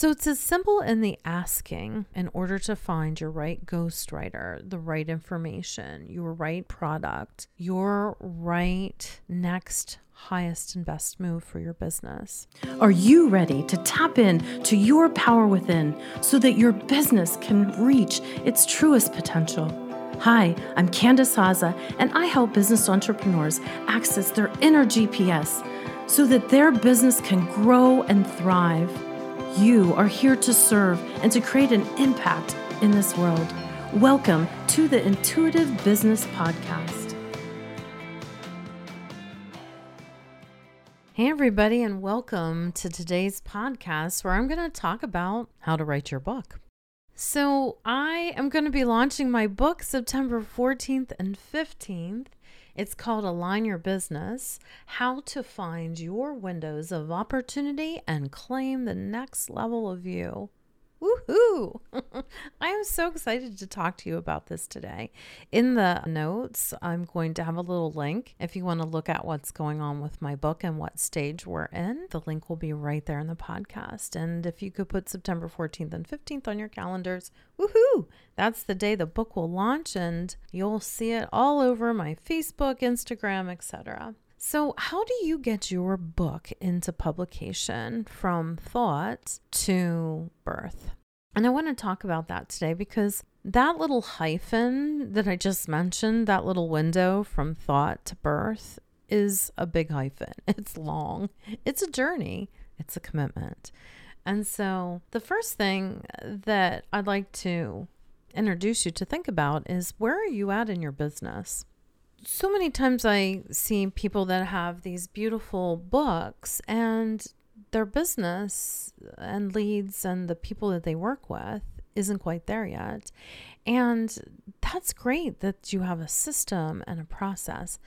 So it's as simple in the asking in order to find your right ghostwriter, the right information, your right product, your right next highest and best move for your business. Are you ready to tap in to your power within so that your business can reach its truest potential? Hi, I'm Candace Haza, and I help business entrepreneurs access their inner GPS so that their business can grow and thrive. You are here to serve and to create an impact in this world. Welcome to the Intuitive Business Podcast. Hey, everybody, and welcome to today's podcast where I'm going to talk about how to write your book. So, I am going to be launching my book September 14th and 15th. It's called Align Your Business How to Find Your Windows of Opportunity and Claim the Next Level of You. Woohoo! I am so excited to talk to you about this today. In the notes, I'm going to have a little link if you want to look at what's going on with my book and what stage we're in. The link will be right there in the podcast. And if you could put September 14th and 15th on your calendars, woohoo! That's the day the book will launch and you'll see it all over my Facebook, Instagram, etc. So, how do you get your book into publication from thought to birth? And I want to talk about that today because that little hyphen that I just mentioned, that little window from thought to birth, is a big hyphen. It's long, it's a journey, it's a commitment. And so, the first thing that I'd like to introduce you to think about is where are you at in your business? so many times I see people that have these beautiful books and their business and leads and the people that they work with isn't quite there yet. And that's great that you have a system and a process.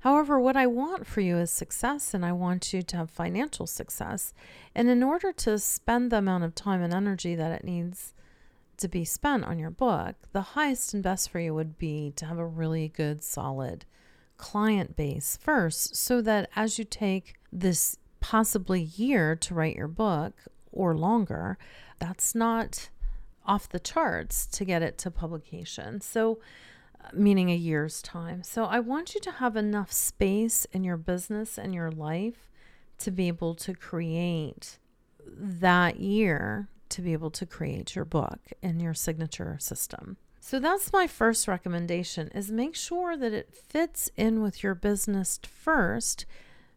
However, what I want for you is success and I want you to have financial success. And in order to spend the amount of time and energy that it needs to be spent on your book, the highest and best for you would be to have a really good, solid client base first, so that as you take this possibly year to write your book or longer, that's not off the charts to get it to publication. So, uh, meaning a year's time. So, I want you to have enough space in your business and your life to be able to create that year to be able to create your book and your signature system. So that's my first recommendation is make sure that it fits in with your business first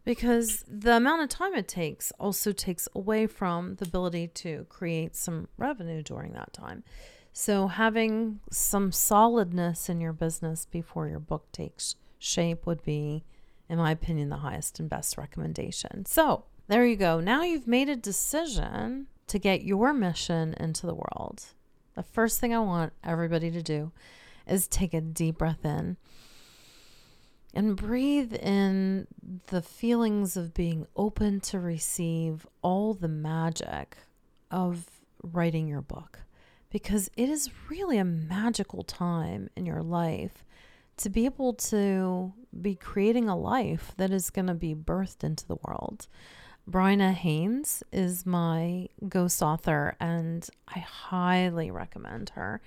because the amount of time it takes also takes away from the ability to create some revenue during that time. So having some solidness in your business before your book takes shape would be in my opinion the highest and best recommendation. So, there you go. Now you've made a decision to get your mission into the world, the first thing I want everybody to do is take a deep breath in and breathe in the feelings of being open to receive all the magic of writing your book because it is really a magical time in your life to be able to be creating a life that is going to be birthed into the world. Bryna Haynes is my ghost author, and I highly recommend her.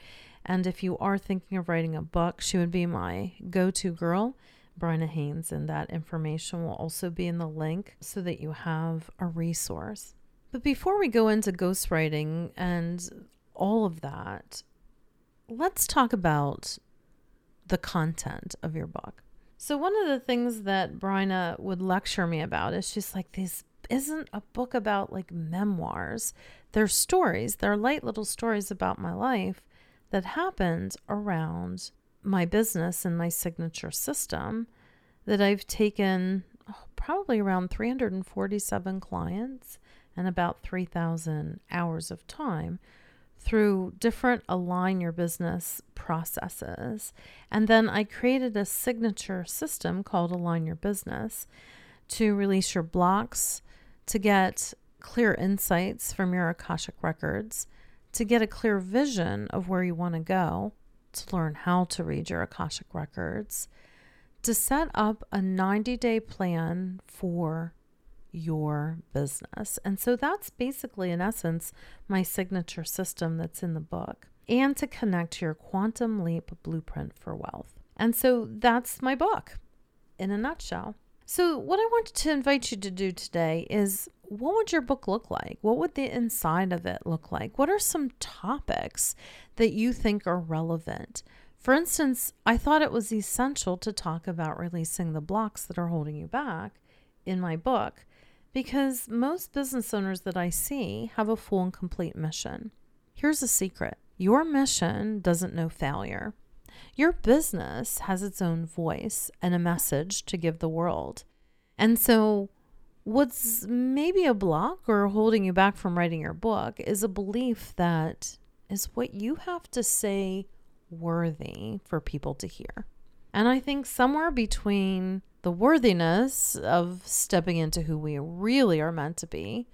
And if you are thinking of writing a book, she would be my go to girl, Bryna Haynes, and that information will also be in the link so that you have a resource. But before we go into ghostwriting and all of that, let's talk about the content of your book. So, one of the things that Bryna would lecture me about is she's like, This isn't a book about like memoirs. They're stories, they're light little stories about my life that happened around my business and my signature system that I've taken oh, probably around 347 clients and about 3,000 hours of time through different align your business processes. And then I created a signature system called Align Your Business to release your blocks, to get clear insights from your Akashic records, to get a clear vision of where you want to go, to learn how to read your Akashic records, to set up a 90 day plan for your business. And so that's basically, in essence, my signature system that's in the book, and to connect to your quantum leap blueprint for wealth. And so that's my book in a nutshell. So, what I wanted to invite you to do today is what would your book look like? What would the inside of it look like? What are some topics that you think are relevant? For instance, I thought it was essential to talk about releasing the blocks that are holding you back in my book because most business owners that I see have a full and complete mission. Here's a secret your mission doesn't know failure. Your business has its own voice and a message to give the world. And so, what's maybe a block or holding you back from writing your book is a belief that is what you have to say worthy for people to hear. And I think somewhere between the worthiness of stepping into who we really are meant to be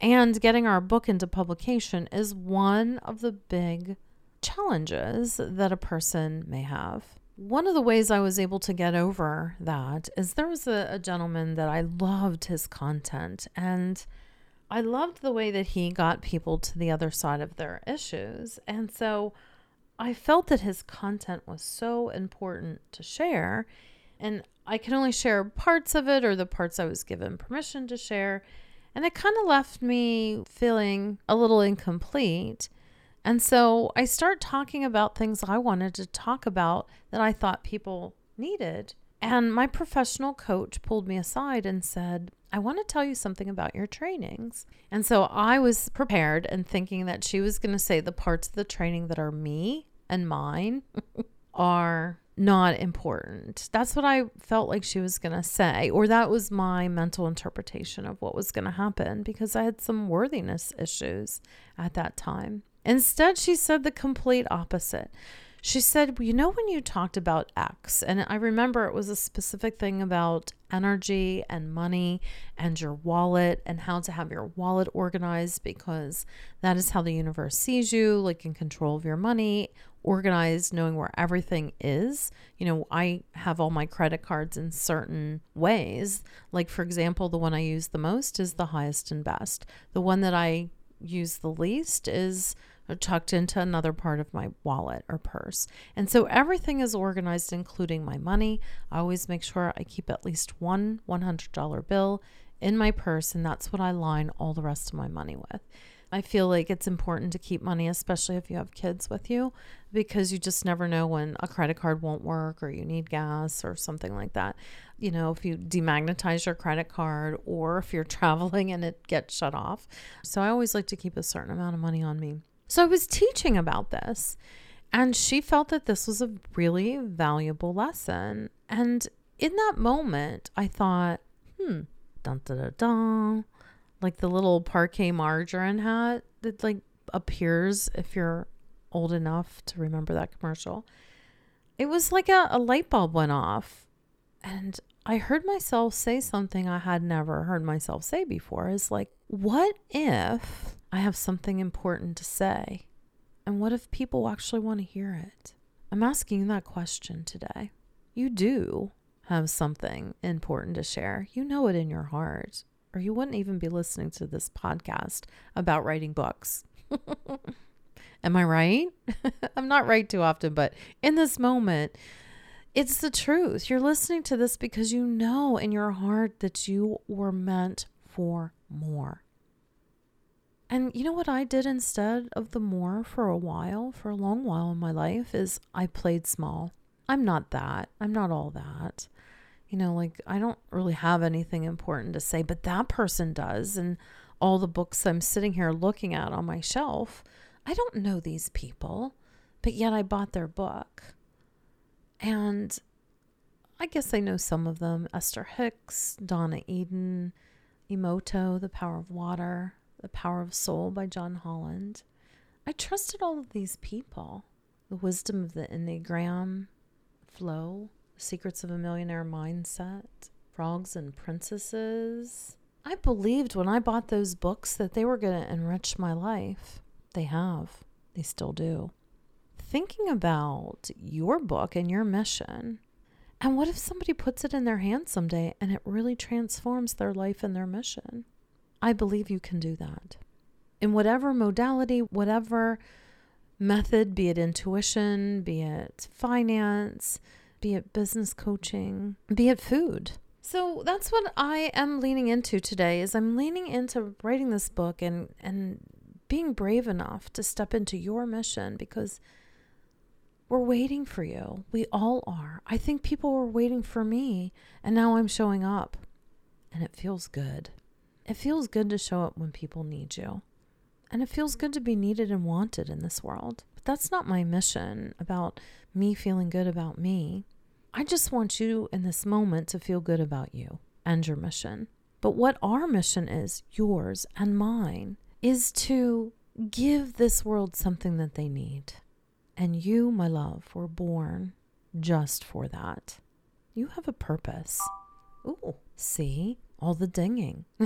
and getting our book into publication is one of the big challenges that a person may have. One of the ways I was able to get over that is there was a, a gentleman that I loved his content and I loved the way that he got people to the other side of their issues. And so I felt that his content was so important to share. And I could only share parts of it or the parts I was given permission to share. And it kind of left me feeling a little incomplete. And so I start talking about things I wanted to talk about that I thought people needed. And my professional coach pulled me aside and said, I want to tell you something about your trainings. And so I was prepared and thinking that she was going to say the parts of the training that are me and mine are not important. That's what I felt like she was going to say, or that was my mental interpretation of what was going to happen because I had some worthiness issues at that time. Instead, she said the complete opposite. She said, You know, when you talked about X, and I remember it was a specific thing about energy and money and your wallet and how to have your wallet organized because that is how the universe sees you, like in control of your money, organized, knowing where everything is. You know, I have all my credit cards in certain ways. Like, for example, the one I use the most is the highest and best. The one that I use the least is uh, tucked into another part of my wallet or purse. And so everything is organized, including my money. I always make sure I keep at least one $100 bill in my purse, and that's what I line all the rest of my money with. I feel like it's important to keep money, especially if you have kids with you, because you just never know when a credit card won't work or you need gas or something like that. You know, if you demagnetize your credit card or if you're traveling and it gets shut off. So I always like to keep a certain amount of money on me. So I was teaching about this, and she felt that this was a really valuable lesson. And in that moment, I thought, hmm, dun da da like the little Parkay margarine hat that like appears if you're old enough to remember that commercial. It was like a, a light bulb went off, and I heard myself say something I had never heard myself say before. Is like, what if I have something important to say. And what if people actually want to hear it? I'm asking that question today. You do have something important to share. You know it in your heart, or you wouldn't even be listening to this podcast about writing books. Am I right? I'm not right too often, but in this moment, it's the truth. You're listening to this because you know in your heart that you were meant for more. And you know what I did instead of the more for a while, for a long while in my life, is I played small. I'm not that. I'm not all that. You know, like I don't really have anything important to say, but that person does. And all the books I'm sitting here looking at on my shelf, I don't know these people, but yet I bought their book. And I guess I know some of them Esther Hicks, Donna Eden, Emoto, The Power of Water, the Power of Soul by John Holland. I trusted all of these people. The wisdom of the Enneagram, flow, secrets of a millionaire mindset, frogs and princesses. I believed when I bought those books that they were going to enrich my life. They have, they still do. Thinking about your book and your mission And what if somebody puts it in their hands someday and it really transforms their life and their mission? I believe you can do that. In whatever modality, whatever method, be it intuition, be it finance, be it business coaching, be it food. So that's what I am leaning into today is I'm leaning into writing this book and and being brave enough to step into your mission because we're waiting for you. We all are. I think people were waiting for me and now I'm showing up. And it feels good. It feels good to show up when people need you. And it feels good to be needed and wanted in this world. But that's not my mission about me feeling good about me. I just want you in this moment to feel good about you and your mission. But what our mission is, yours and mine, is to give this world something that they need. And you, my love, were born just for that. You have a purpose. Ooh, see? All the dinging. I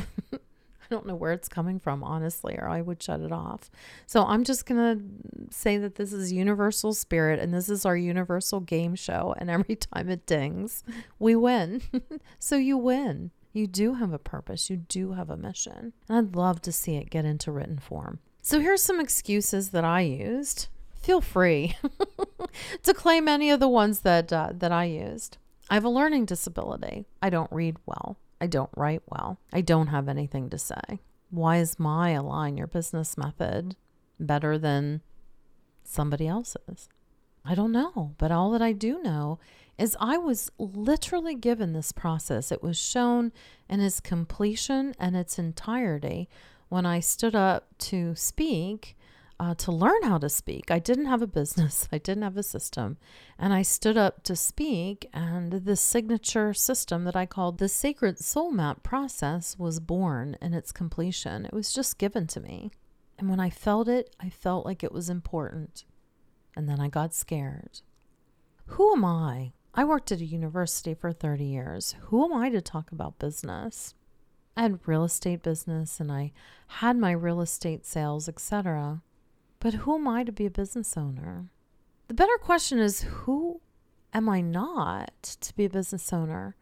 don't know where it's coming from, honestly, or I would shut it off. So I'm just going to say that this is universal spirit and this is our universal game show. And every time it dings, we win. so you win. You do have a purpose, you do have a mission. And I'd love to see it get into written form. So here's some excuses that I used. Feel free to claim any of the ones that uh, that I used. I have a learning disability. I don't read well. I don't write well. I don't have anything to say. Why is my align your business method better than somebody else's? I don't know, but all that I do know is I was literally given this process. It was shown in its completion and its entirety when I stood up to speak uh, to learn how to speak. I didn't have a business, I didn't have a system. And I stood up to speak, and the signature system that I called the Sacred Soul Map process was born in its completion. It was just given to me. And when I felt it, I felt like it was important. And then I got scared. Who am I? I worked at a university for 30 years. Who am I to talk about business? I had real estate business and I had my real estate sales, etc. But who am I to be a business owner? The better question is who am I not to be a business owner?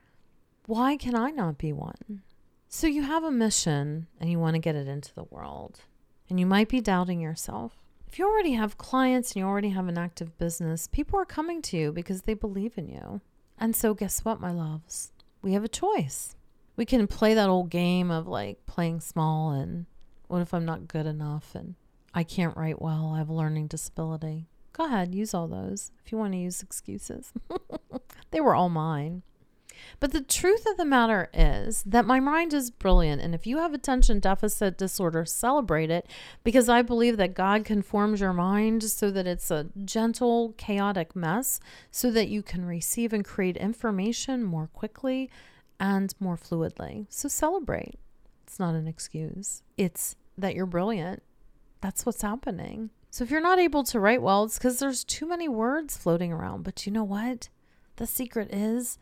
Why can I not be one? So you have a mission and you want to get it into the world. And you might be doubting yourself. If you already have clients and you already have an active business, people are coming to you because they believe in you. And so, guess what, my loves? We have a choice. We can play that old game of like playing small and what if I'm not good enough and I can't write well. I have a learning disability. Go ahead, use all those if you want to use excuses. they were all mine. But the truth of the matter is that my mind is brilliant. And if you have attention deficit disorder, celebrate it because I believe that God conforms your mind so that it's a gentle, chaotic mess so that you can receive and create information more quickly and more fluidly. So celebrate. It's not an excuse, it's that you're brilliant that's what's happening. So if you're not able to write well, it's because there's too many words floating around. But you know what? The secret is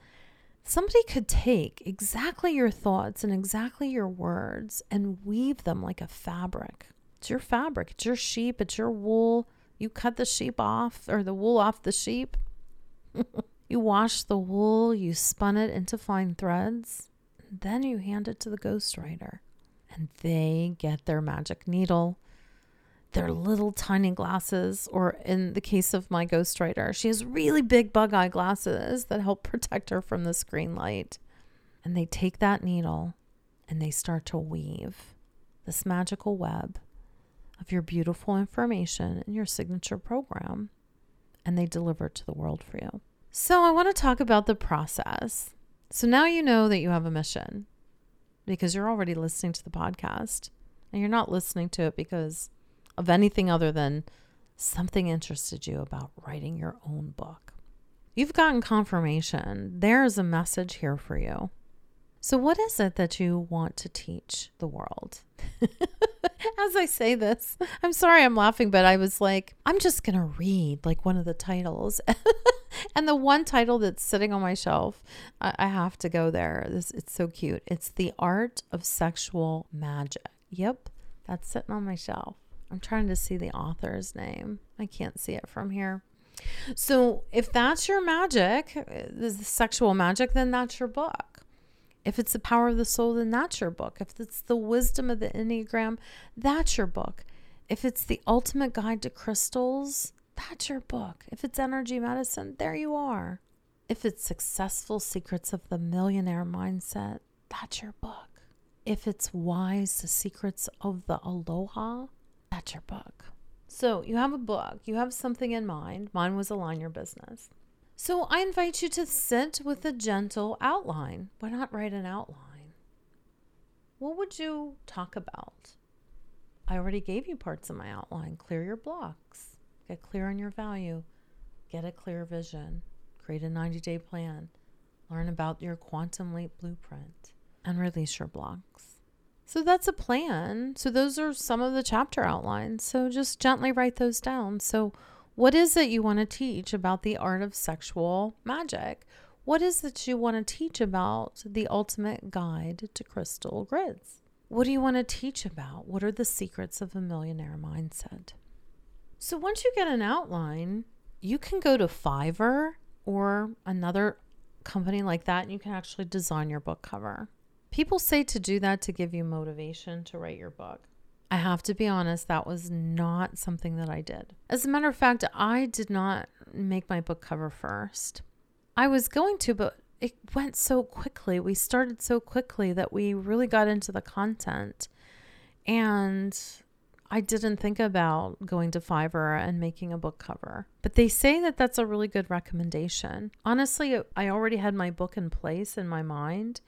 somebody could take exactly your thoughts and exactly your words and weave them like a fabric. It's your fabric, it's your sheep, it's your wool. You cut the sheep off or the wool off the sheep. you wash the wool, you spun it into fine threads, then you hand it to the ghostwriter. And they get their magic needle they're little tiny glasses, or in the case of my ghostwriter, she has really big bug eye glasses that help protect her from the screen light. And they take that needle and they start to weave this magical web of your beautiful information in your signature program, and they deliver it to the world for you. So, I want to talk about the process. So now you know that you have a mission because you're already listening to the podcast and you're not listening to it because of anything other than something interested you about writing your own book. You've gotten confirmation. There is a message here for you. So, what is it that you want to teach the world? As I say this, I'm sorry I'm laughing, but I was like, I'm just going to read like one of the titles. and the one title that's sitting on my shelf, I, I have to go there. This, it's so cute. It's The Art of Sexual Magic. Yep, that's sitting on my shelf. I'm trying to see the author's name. I can't see it from here. So if that's your magic, uh, the sexual magic, then that's your book. If it's the power of the soul, then that's your book. If it's the wisdom of the Enneagram, that's your book. If it's the ultimate guide to crystals, that's your book. If it's energy medicine, there you are. If it's successful secrets of the millionaire mindset, that's your book. If it's wise, the secrets of the aloha, that's your book. So you have a book, you have something in mind. Mine was Align Your Business. So I invite you to sit with a gentle outline. Why not write an outline? What would you talk about? I already gave you parts of my outline. Clear your blocks, get clear on your value, get a clear vision, create a 90 day plan, learn about your quantum leap blueprint, and release your blocks. So that's a plan. So those are some of the chapter outlines. So just gently write those down. So, what is it you want to teach about the art of sexual magic? What is it you want to teach about the ultimate guide to crystal grids? What do you want to teach about? What are the secrets of a millionaire mindset? So once you get an outline, you can go to Fiverr or another company like that and you can actually design your book cover. People say to do that to give you motivation to write your book. I have to be honest, that was not something that I did. As a matter of fact, I did not make my book cover first. I was going to, but it went so quickly. We started so quickly that we really got into the content. And I didn't think about going to Fiverr and making a book cover. But they say that that's a really good recommendation. Honestly, I already had my book in place in my mind.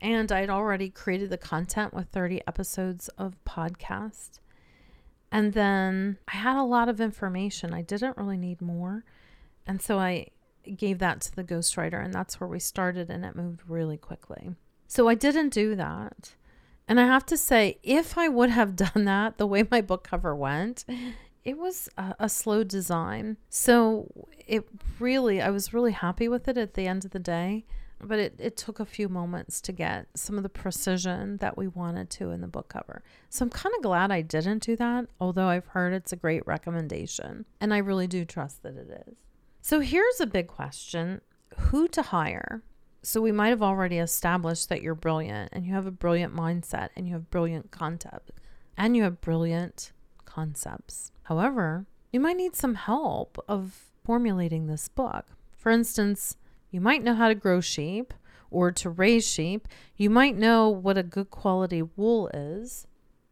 And I'd already created the content with 30 episodes of podcast. And then I had a lot of information. I didn't really need more. And so I gave that to the ghostwriter, and that's where we started, and it moved really quickly. So I didn't do that. And I have to say, if I would have done that the way my book cover went, it was a, a, slow design. So it really, I was really happy with it at the end of the day, but it, it took a few moments to get some of the precision that we wanted to in the book cover. So I'm kind of glad I didn't do that, although I've heard it's a great recommendation. And I really do trust that it is. So here's a big question who to hire? So we might have already established that you're brilliant and you have a brilliant mindset and you have brilliant concept and you have brilliant concepts. However, you might need some help of formulating this book. For instance, you might know how to grow sheep or to raise sheep. You might know what a good quality wool is.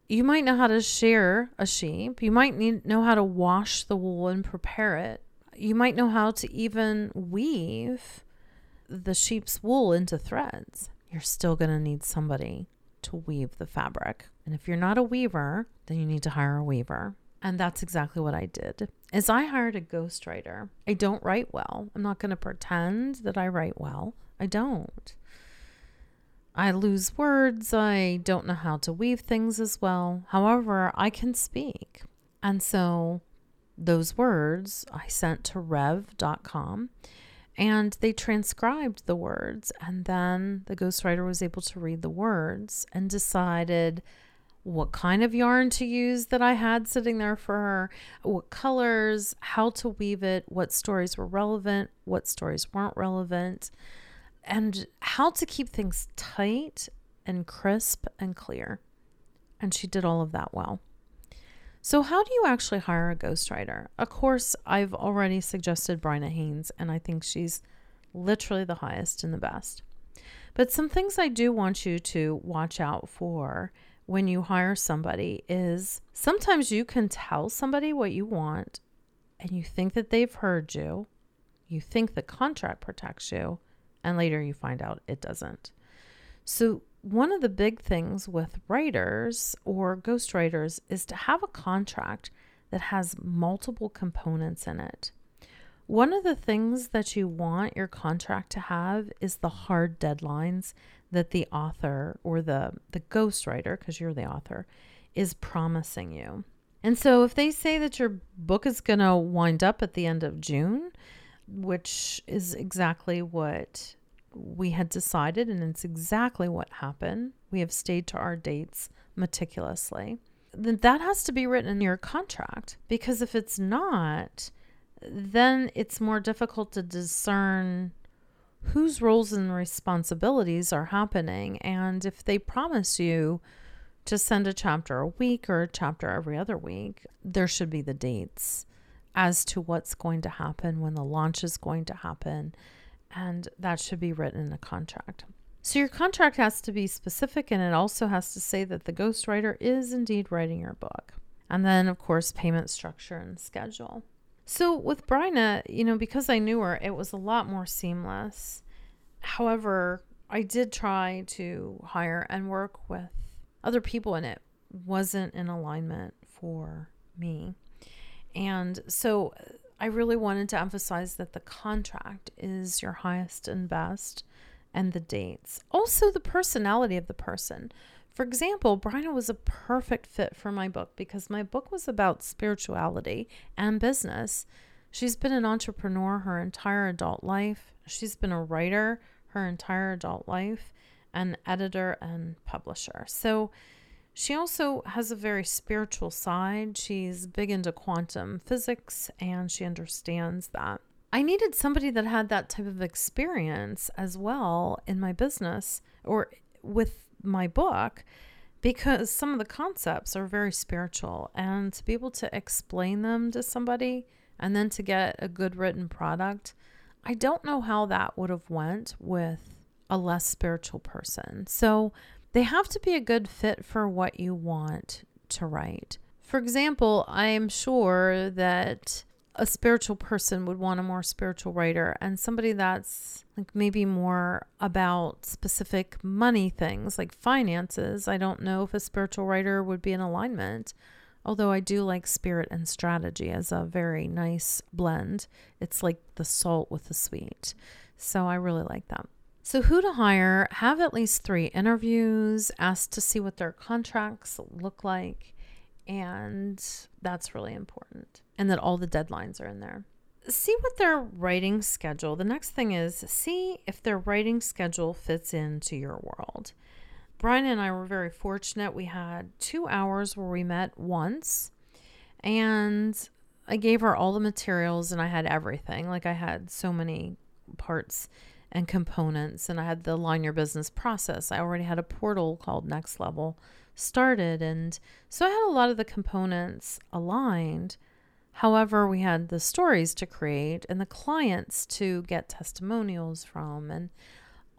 You might know how to shear a sheep. You might need know how to wash the wool and prepare it you might know how to even weave the sheep's wool into threads. You're still going to need somebody to weave the fabric. And if you're not a weaver, then you need to hire a weaver. And that's exactly what I did. Is I hired a ghostwriter. I don't write well. I'm not going to pretend that I write well. I don't. I lose words. I don't know how to weave things as well. However, I can speak. And so those words I sent to rev.com and they transcribed the words. And then the ghostwriter was able to read the words and decided what kind of yarn to use that I had sitting there for her, what colors, how to weave it, what stories were relevant, what stories weren't relevant, and how to keep things tight and crisp and clear. And she did all of that well. So, how do you actually hire a ghostwriter? Of course, I've already suggested Bryna Haynes, and I think she's literally the highest and the best. But some things I do want you to watch out for when you hire somebody is sometimes you can tell somebody what you want and you think that they've heard you. You think the contract protects you, and later you find out it doesn't. So one of the big things with writers or ghostwriters is to have a contract that has multiple components in it. One of the things that you want your contract to have is the hard deadlines that the author or the, the ghostwriter, because you're the author, is promising you. And so if they say that your book is going to wind up at the end of June, which is exactly what we had decided, and it's exactly what happened. We have stayed to our dates meticulously. Then that has to be written in your contract because if it's not, then it's more difficult to discern whose roles and responsibilities are happening. And if they promise you to send a chapter a week or a chapter every other week, there should be the dates as to what's going to happen when the launch is going to happen. And that should be written in a contract. So your contract has to be specific and it also has to say that the ghostwriter is indeed writing your book. And then, of course, payment structure and schedule. So with Bryna, you know, because I knew her, it was a lot more seamless. However, I did try to hire and work with other people, and it wasn't in alignment for me. And so I really wanted to emphasize that the contract is your highest and best and the dates. Also, the personality of the person. For example, Bryna was a perfect fit for my book because my book was about spirituality and business. She's been an entrepreneur her entire adult life. She's been a writer her entire adult life, an editor and publisher. So she also has a very spiritual side. She's big into quantum physics and she understands that. I needed somebody that had that type of experience as well in my business or with my book because some of the concepts are very spiritual and to be able to explain them to somebody and then to get a good written product i don't know how that would have went with a less spiritual person. So they have to be a good fit for what you want to write. For example i am sure that a spiritual person would want a more spiritual writer and somebody that's like maybe more about specific money things like finances. I don't know if a spiritual writer would be in alignment, although I do like spirit and strategy as a very nice blend. It's like the salt with the sweet. So I really like that. So, who to hire? Have at least three interviews, ask to see what their contracts look like, and that's really important and that all the deadlines are in there. See what their writing schedule. The next thing is see if their writing schedule fits into your world. Bryna and I were very fortunate. We had two hours where we met once, and I gave her all the materials and I had everything. Like I had so many parts and components, and I had the line your business process. I already had a portal called Next Level started, and so I had a lot of the components aligned. However, we had the stories to create and the clients to get testimonials from and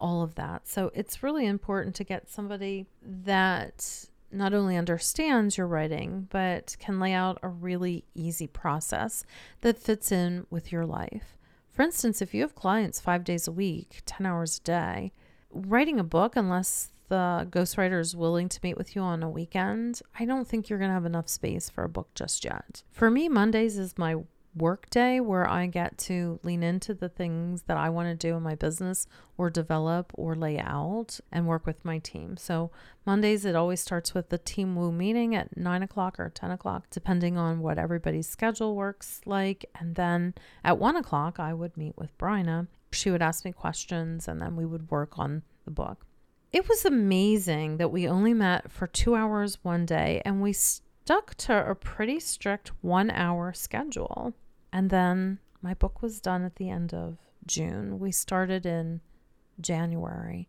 all of that. So it's really important to get somebody that not only understands your writing, but can lay out a really easy process that fits in with your life. For instance, if you have clients five days a week, 10 hours a day, writing a book, unless the ghostwriter is willing to meet with you on a weekend, I don't think you're going to have enough space for a book just yet. For me, Mondays is my work day where I get to lean into the things that I want to do in my business or develop or lay out and work with my team. So, Mondays, it always starts with the Team Woo meeting at nine o'clock or 10 o'clock, depending on what everybody's schedule works like. And then at one o'clock, I would meet with Bryna. She would ask me questions and then we would work on the book. It was amazing that we only met for two hours one day and we stuck to a pretty strict one hour schedule. And then my book was done at the end of June. We started in January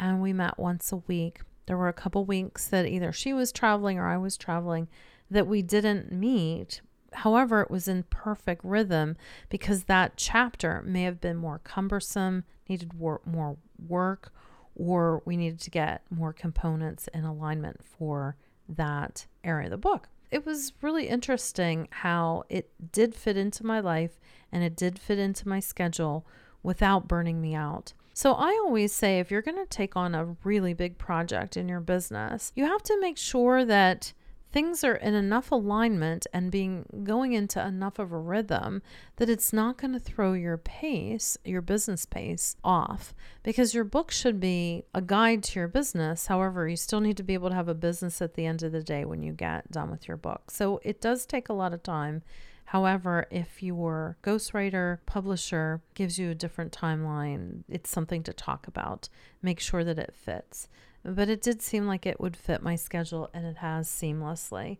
and we met once a week. There were a couple weeks that either she was traveling or I was traveling that we didn't meet. However, it was in perfect rhythm because that chapter may have been more cumbersome, needed more work, or we needed to get more components in alignment for that area of the book. It was really interesting how it did fit into my life and it did fit into my schedule without burning me out. So I always say if you're going to take on a really big project in your business, you have to make sure that things are in enough alignment and being going into enough of a rhythm that it's not going to throw your pace, your business pace off because your book should be a guide to your business. However, you still need to be able to have a business at the end of the day when you get done with your book. So it does take a lot of time. However, if your ghostwriter, publisher gives you a different timeline, it's something to talk about. Make sure that it fits but it did seem like it would fit my schedule and it has seamlessly.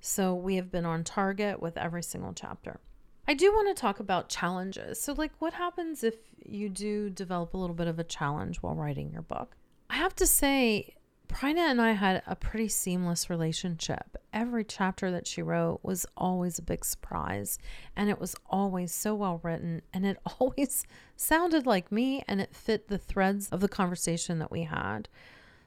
So we have been on target with every single chapter. I do want to talk about challenges. So, like, what happens if you do develop a little bit of a challenge while writing your book? I have to say, Bryna and I had a pretty seamless relationship. Every chapter that she wrote was always a big surprise, and it was always so well written, and it always sounded like me, and it fit the threads of the conversation that we had.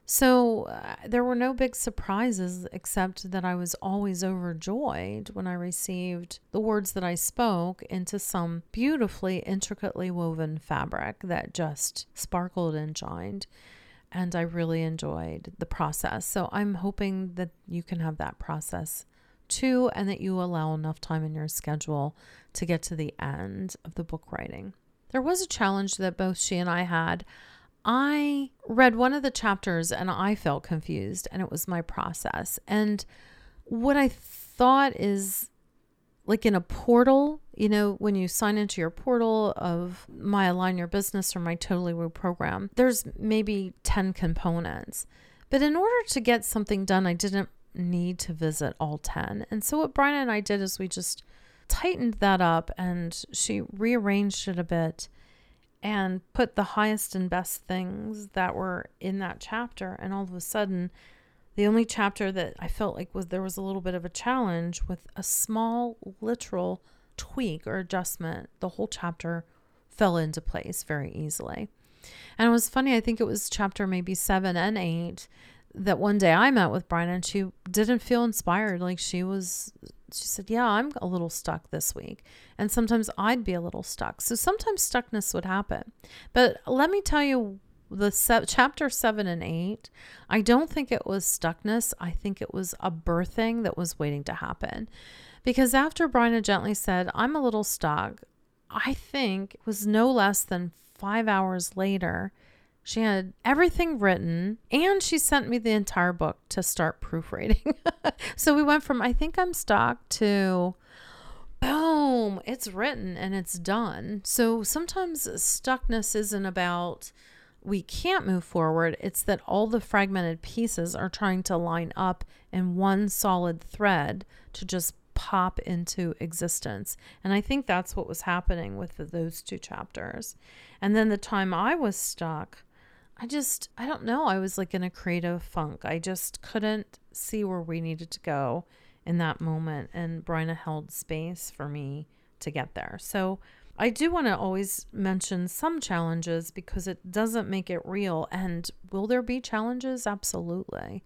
So uh, there were no big surprises except that I was always overjoyed when I received the words that I spoke into some beautifully, intricately woven fabric that just sparkled and shined and I really enjoyed the process. So I'm hoping that you can have that process too, and that you allow enough time in your schedule to get to the end of the book writing. There was a challenge that both she and I had. I read one of the chapters and I felt confused, and it was my process. And what I thought is like in a portal, you know, when you sign into your portal of my Align Your Business or my Totally Woo program, there's maybe 10 components. But in order to get something done, I didn't need to visit all 10. And so what Bryna and I did is we just tightened that up and she rearranged it a bit and put the highest and best things that were in that chapter. And all of a sudden, the only chapter that I felt like was there was a little bit of a challenge with a small literal tweak or adjustment. The whole chapter fell into place very easily. And it was funny, I think it was chapter maybe seven and eight that one day I met with Bryna and she didn't feel inspired. Like she was, she said, Yeah, I'm a little stuck this week. And sometimes I'd be a little stuck. So sometimes stuckness would happen. But let me tell you the se- chapter 7 and 8 i don't think it was stuckness i think it was a birthing that was waiting to happen because after bryna gently said i'm a little stuck i think it was no less than five hours later she had everything written and she sent me the entire book to start proofreading so we went from i think i'm stuck to boom it's written and it's done so sometimes stuckness isn't about we can't move forward, it's that all the fragmented pieces are trying to line up in one solid thread to just pop into existence. And I think that's what was happening with the, those two chapters. And then the time I was stuck, I just, I don't know, I was like in a creative funk. I just couldn't see where we needed to go in that moment. And Bryna held space for me to get there. So, I do want to always mention some challenges because it doesn't make it real. And will there be challenges? Absolutely.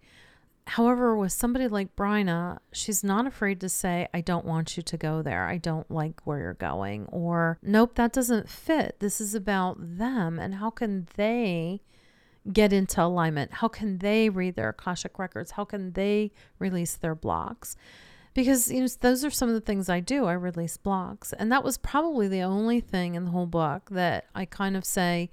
However, with somebody like Bryna, she's not afraid to say, I don't want you to go there. I don't like where you're going. Or, nope, that doesn't fit. This is about them. And how can they get into alignment? How can they read their Akashic records? How can they release their blocks? because you know those are some of the things I do. I release blocks, and that was probably the only thing in the whole book that I kind of say,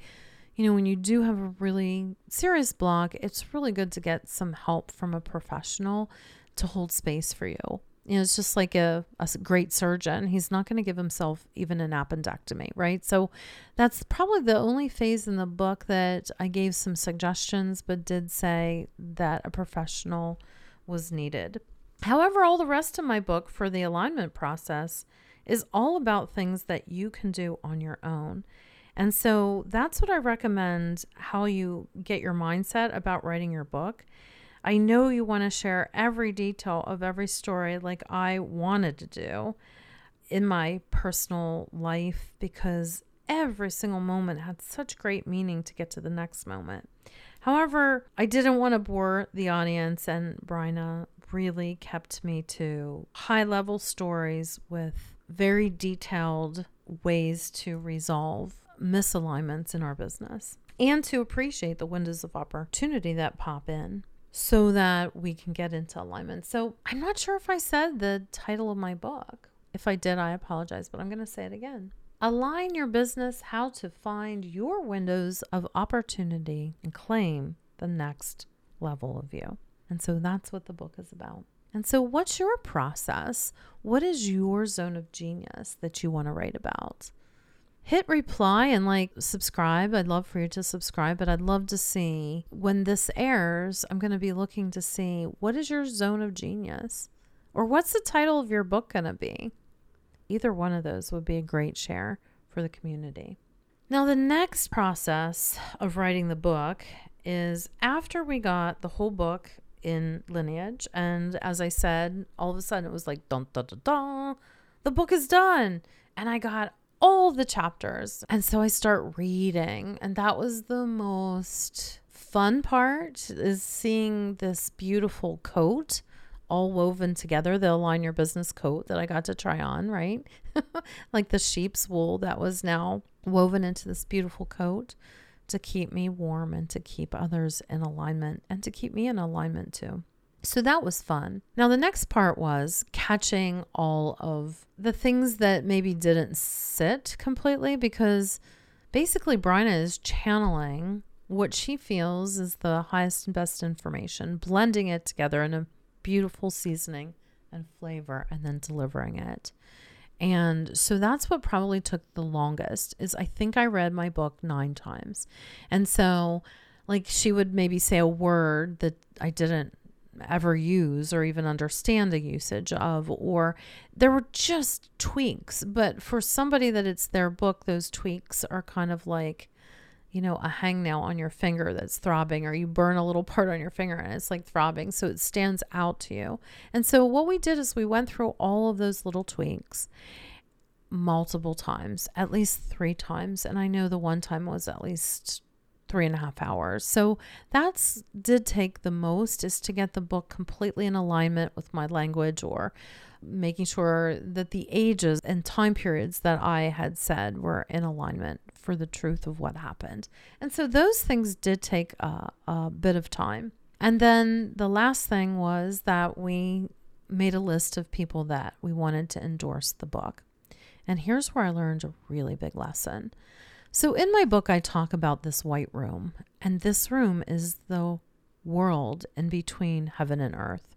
you know, when you do have a really serious block, it's really good to get some help from a professional to hold space for you. You know, it's just like a, a great surgeon. He's not going to give himself even an appendectomy, right? So that's probably the only phase in the book that I gave some suggestions, but did say that a professional was needed. However, all the rest of my book for the alignment process is all about things that you can do on your own. And so that's what I recommend how you get your mindset about writing your book. I know you want to share every detail of every story like I wanted to do in my personal life because every single moment had such great meaning to get to the next moment. However, I didn't want to bore the audience and Bryna really kept me to high level stories with very detailed ways to resolve misalignments in our business and to appreciate the windows of opportunity that pop in so that we can get into alignment. So, I'm not sure if I said the title of my book. If I did, I apologize, but I'm going to say it again. Align your business how to find your windows of opportunity and claim the next level of you. And so that's what the book is about. And so, what's your process? What is your zone of genius that you want to write about? Hit reply and like subscribe. I'd love for you to subscribe, but I'd love to see when this airs. I'm going to be looking to see what is your zone of genius? Or what's the title of your book going to be? either one of those would be a great share for the community. Now, the next process of writing the book is after we got the whole book in lineage, and as I said, all of a sudden it was like dun dun dun dun, the book is done, and I got all the chapters, and so I start reading, and that was the most fun part is seeing this beautiful coat all woven together the align your business coat that I got to try on, right? like the sheep's wool that was now woven into this beautiful coat to keep me warm and to keep others in alignment and to keep me in alignment too. So that was fun. Now, the next part was catching all of the things that maybe didn't sit completely because basically Bryna is channeling what she feels is the highest and best information, blending it together in a beautiful seasoning and flavor, and then delivering it. And so that's what probably took the longest is I think I read my book 9 times. And so like she would maybe say a word that I didn't ever use or even understand the usage of or there were just tweaks, but for somebody that it's their book those tweaks are kind of like you know, a hangnail on your finger that's throbbing, or you burn a little part on your finger and it's like throbbing. So it stands out to you. And so what we did is we went through all of those little tweaks multiple times, at least three times. And I know the one time was at least three and a half hours. So that's did take the most is to get the book completely in alignment with my language or making sure that the ages and time periods that I had said were in alignment for the truth of what happened. And so those things did take a, a bit of time. And then the last thing was that we made a list of people that we wanted to endorse the book. And here's where I learned a really big lesson. So, in my book, I talk about this white room, and this room is the world in between heaven and earth.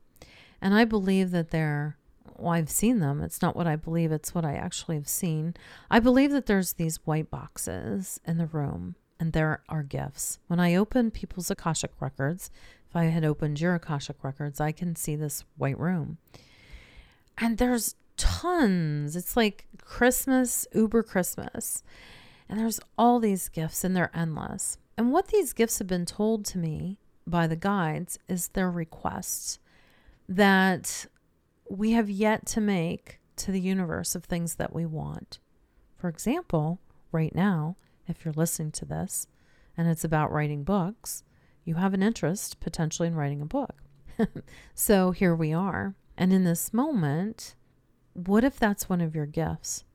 And I believe that there well, I've seen them. It's not what I believe, it's what I actually have seen. I believe that there's these white boxes in the room and there are gifts. When I open people's Akashic records, if I had opened your Akashic records, I can see this white room. And there's tons. It's like Christmas, Uber Christmas. And there's all these gifts and they're endless. And what these gifts have been told to me by the guides is their requests that we have yet to make to the universe of things that we want. For example, right now, if you're listening to this and it's about writing books, you have an interest potentially in writing a book. so here we are. And in this moment, what if that's one of your gifts?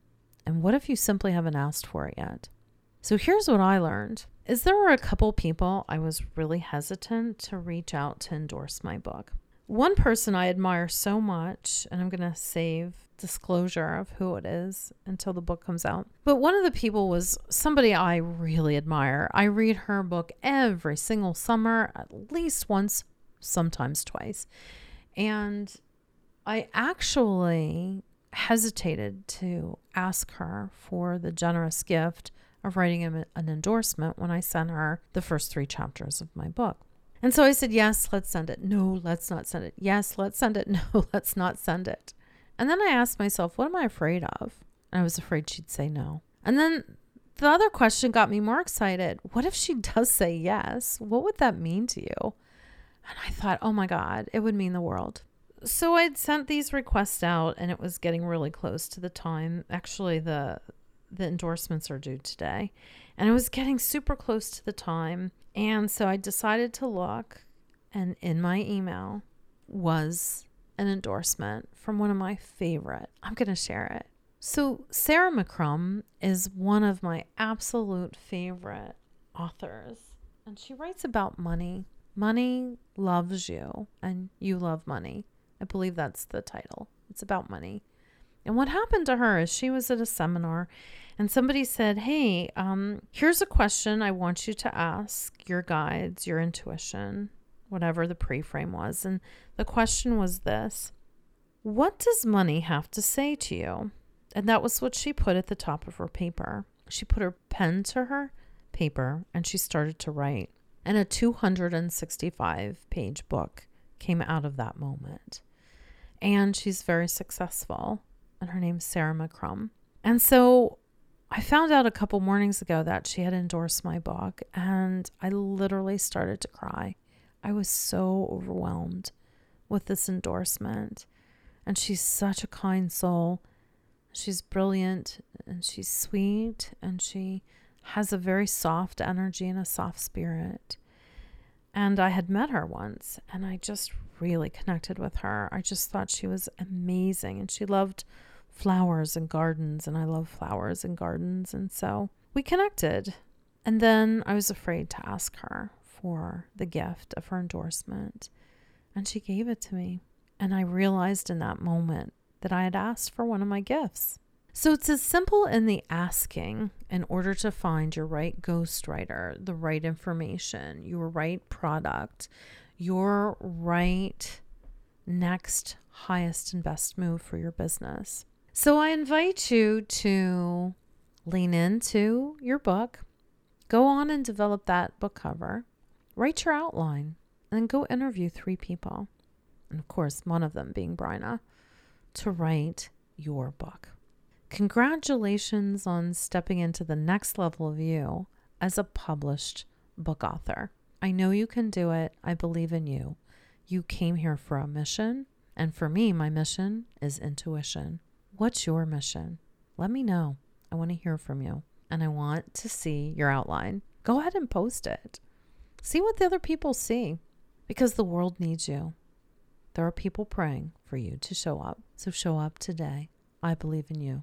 And what if you simply haven't asked for it yet? So here's what I learned is there were a couple people I was really hesitant to reach out to endorse my book. One person I admire so much, and I'm going to save disclosure of who it is until the book comes out. But one of the people was somebody I really admire. I read her book every single summer, at least once, sometimes twice. And I actually hesitated to ask her for the generous gift of writing an endorsement when I sent her the first three chapters of my book. And so I said, Yes, let's send it. No, let's not send it. Yes, let's send it. No, let's not send it. And then I asked myself, What am I afraid of? And I was afraid she'd say no. And then the other question got me more excited. What if she does say yes? What would that mean to you? And I thought, Oh my God, it would mean the world. So I'd sent these requests out and it was getting really close to the time. Actually, the the endorsements are due today. And it was getting super close to the time. And so I decided to look, and in my email was an endorsement from one of my favorite. I'm going to share it. So, Sarah McCrum is one of my absolute favorite authors, and she writes about money. Money loves you, and you love money. I believe that's the title. It's about money. And what happened to her is she was at a seminar and somebody said, Hey, um, here's a question I want you to ask your guides, your intuition, whatever the pre frame was. And the question was this What does money have to say to you? And that was what she put at the top of her paper. She put her pen to her paper and she started to write. And a 265 page book came out of that moment. And she's very successful and her name's Sarah McCrum. And so I found out a couple mornings ago that she had endorsed my book, and I literally started to cry. I was so overwhelmed with this endorsement. And she's such a kind soul. She's brilliant and she's sweet and she has a very soft energy and a soft spirit. And I had met her once and I just really connected with her. I just thought she was amazing and she loved flowers and gardens and I love flowers and gardens and so we connected. And then I was afraid to ask her for the gift of her endorsement and she gave it to me. And I realized in that moment that I had asked for one of my gifts. So it's as simple in the asking in order to find your right ghostwriter, the right information, your right product, your right next highest and best move for your business. So I invite you to lean into your book, go on and develop that book cover, write your outline, and then go interview three people. And of course, one of them being Bryna, to write your book. Congratulations on stepping into the next level of you as a published book author. I know you can do it. I believe in you. You came here for a mission. And for me, my mission is intuition. What's your mission? Let me know. I want to hear from you and I want to see your outline. Go ahead and post it. See what the other people see because the world needs you. There are people praying for you to show up. So show up today. I believe in you.